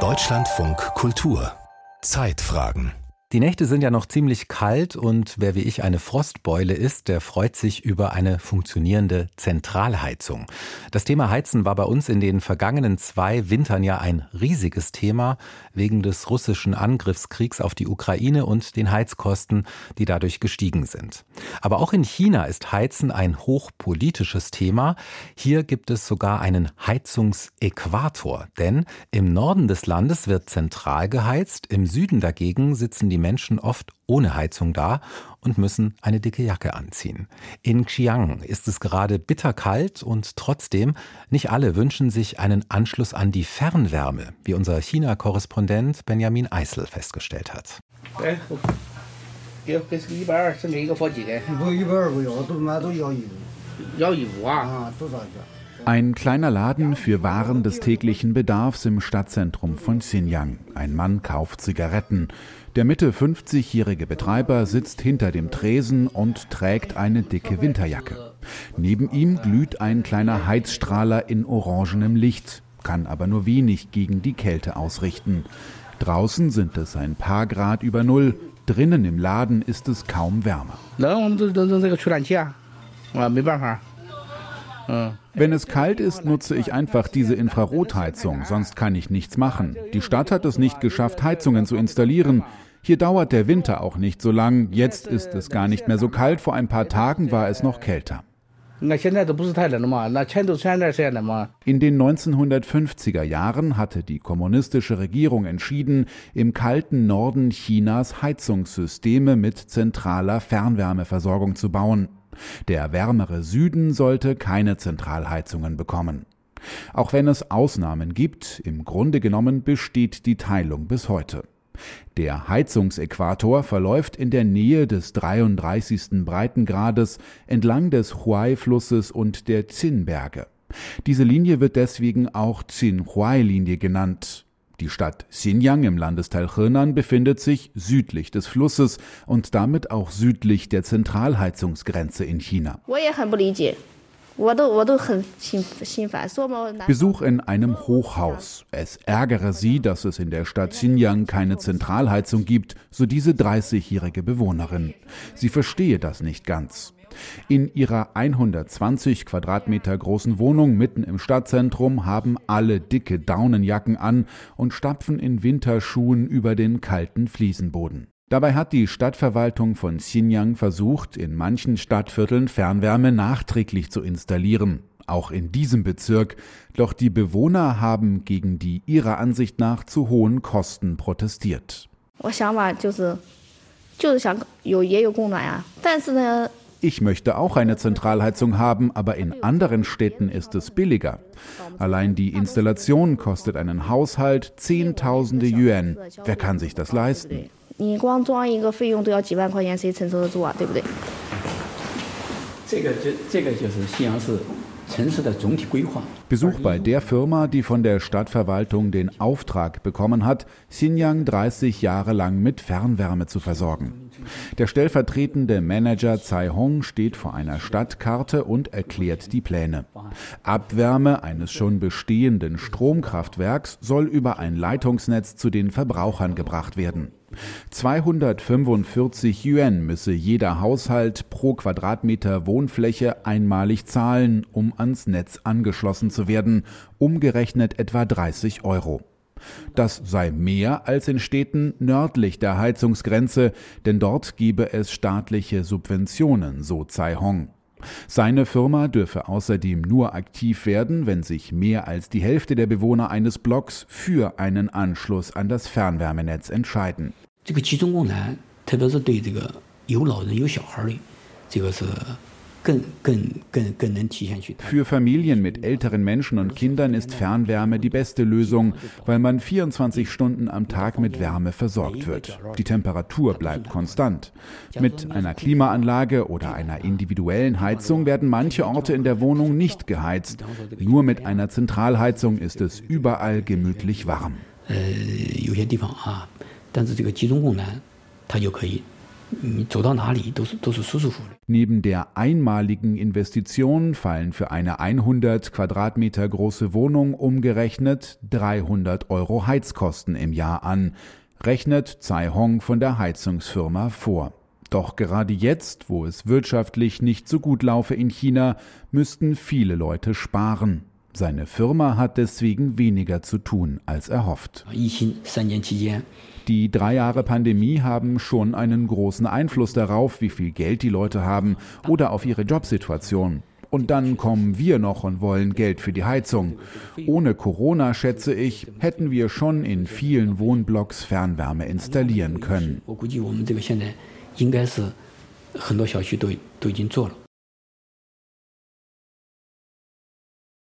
Deutschlandfunk Kultur. Zeitfragen die Nächte sind ja noch ziemlich kalt und wer wie ich eine Frostbeule ist, der freut sich über eine funktionierende Zentralheizung. Das Thema Heizen war bei uns in den vergangenen zwei Wintern ja ein riesiges Thema wegen des russischen Angriffskriegs auf die Ukraine und den Heizkosten, die dadurch gestiegen sind. Aber auch in China ist Heizen ein hochpolitisches Thema. Hier gibt es sogar einen Heizungsäquator, denn im Norden des Landes wird zentral geheizt, im Süden dagegen sitzen die die Menschen oft ohne Heizung da und müssen eine dicke Jacke anziehen. In Xi'an ist es gerade bitterkalt und trotzdem nicht alle wünschen sich einen Anschluss an die Fernwärme, wie unser China-Korrespondent Benjamin Eisel festgestellt hat. Ein kleiner Laden für Waren des täglichen Bedarfs im Stadtzentrum von Xinjiang. Ein Mann kauft Zigaretten. Der Mitte 50-jährige Betreiber sitzt hinter dem Tresen und trägt eine dicke Winterjacke. Neben ihm glüht ein kleiner Heizstrahler in orangenem Licht, kann aber nur wenig gegen die Kälte ausrichten. Draußen sind es ein paar Grad über Null, drinnen im Laden ist es kaum wärmer. Wenn es kalt ist, nutze ich einfach diese Infrarotheizung, sonst kann ich nichts machen. Die Stadt hat es nicht geschafft, Heizungen zu installieren. Hier dauert der Winter auch nicht so lang. Jetzt ist es gar nicht mehr so kalt. Vor ein paar Tagen war es noch kälter. In den 1950er Jahren hatte die kommunistische Regierung entschieden, im kalten Norden Chinas Heizungssysteme mit zentraler Fernwärmeversorgung zu bauen. Der wärmere Süden sollte keine Zentralheizungen bekommen. Auch wenn es Ausnahmen gibt, im Grunde genommen besteht die Teilung bis heute. Der Heizungsäquator verläuft in der Nähe des 33. Breitengrades entlang des Huai-Flusses und der Zinberge. Diese Linie wird deswegen auch Zin-Huai-Linie genannt. Die Stadt Xinjiang im Landesteil Henan befindet sich südlich des Flusses und damit auch südlich der Zentralheizungsgrenze in China. Besuch in einem Hochhaus. Es ärgere sie, dass es in der Stadt Xinjiang keine Zentralheizung gibt, so diese 30-jährige Bewohnerin. Sie verstehe das nicht ganz. In ihrer 120 Quadratmeter großen Wohnung mitten im Stadtzentrum haben alle dicke Daunenjacken an und stapfen in Winterschuhen über den kalten Fliesenboden. Dabei hat die Stadtverwaltung von Xinjiang versucht, in manchen Stadtvierteln Fernwärme nachträglich zu installieren, auch in diesem Bezirk, doch die Bewohner haben gegen die ihrer Ansicht nach zu hohen Kosten protestiert. Ich möchte auch eine Zentralheizung haben, aber in anderen Städten ist es billiger. Allein die Installation kostet einen Haushalt Zehntausende Yuan. Wer kann sich das leisten? Besuch bei der Firma, die von der Stadtverwaltung den Auftrag bekommen hat, Xinjiang 30 Jahre lang mit Fernwärme zu versorgen. Der stellvertretende Manager Tsai Hong steht vor einer Stadtkarte und erklärt die Pläne. Abwärme eines schon bestehenden Stromkraftwerks soll über ein Leitungsnetz zu den Verbrauchern gebracht werden. 245 Yuan müsse jeder Haushalt pro Quadratmeter Wohnfläche einmalig zahlen, um ans Netz angeschlossen zu werden, umgerechnet etwa 30 Euro. Das sei mehr als in Städten nördlich der Heizungsgrenze, denn dort gebe es staatliche Subventionen, so Tsai Hong. Seine Firma dürfe außerdem nur aktiv werden, wenn sich mehr als die Hälfte der Bewohner eines Blocks für einen Anschluss an das Fernwärmenetz entscheiden. 这个集中供暖，特别是对这个有老人有小孩的，这个是 für Familien mit älteren Menschen und Kindern ist Fernwärme die beste Lösung, weil man 24 Stunden am Tag mit Wärme versorgt wird. Die Temperatur bleibt konstant. Mit einer Klimaanlage oder einer individuellen Heizung werden manche Orte in der Wohnung nicht geheizt. Nur mit einer Zentralheizung ist es überall gemütlich warm. 呃，有些地方啊， 但是这个集中供暖，它就可以 Neben der einmaligen Investition fallen für eine 100 Quadratmeter große Wohnung umgerechnet 300 Euro Heizkosten im Jahr an, rechnet Tsai Hong von der Heizungsfirma vor. Doch gerade jetzt, wo es wirtschaftlich nicht so gut laufe in China, müssten viele Leute sparen. Seine Firma hat deswegen weniger zu tun als erhofft. Die drei Jahre Pandemie haben schon einen großen Einfluss darauf, wie viel Geld die Leute haben oder auf ihre Jobsituation. Und dann kommen wir noch und wollen Geld für die Heizung. Ohne Corona, schätze ich, hätten wir schon in vielen Wohnblocks Fernwärme installieren können.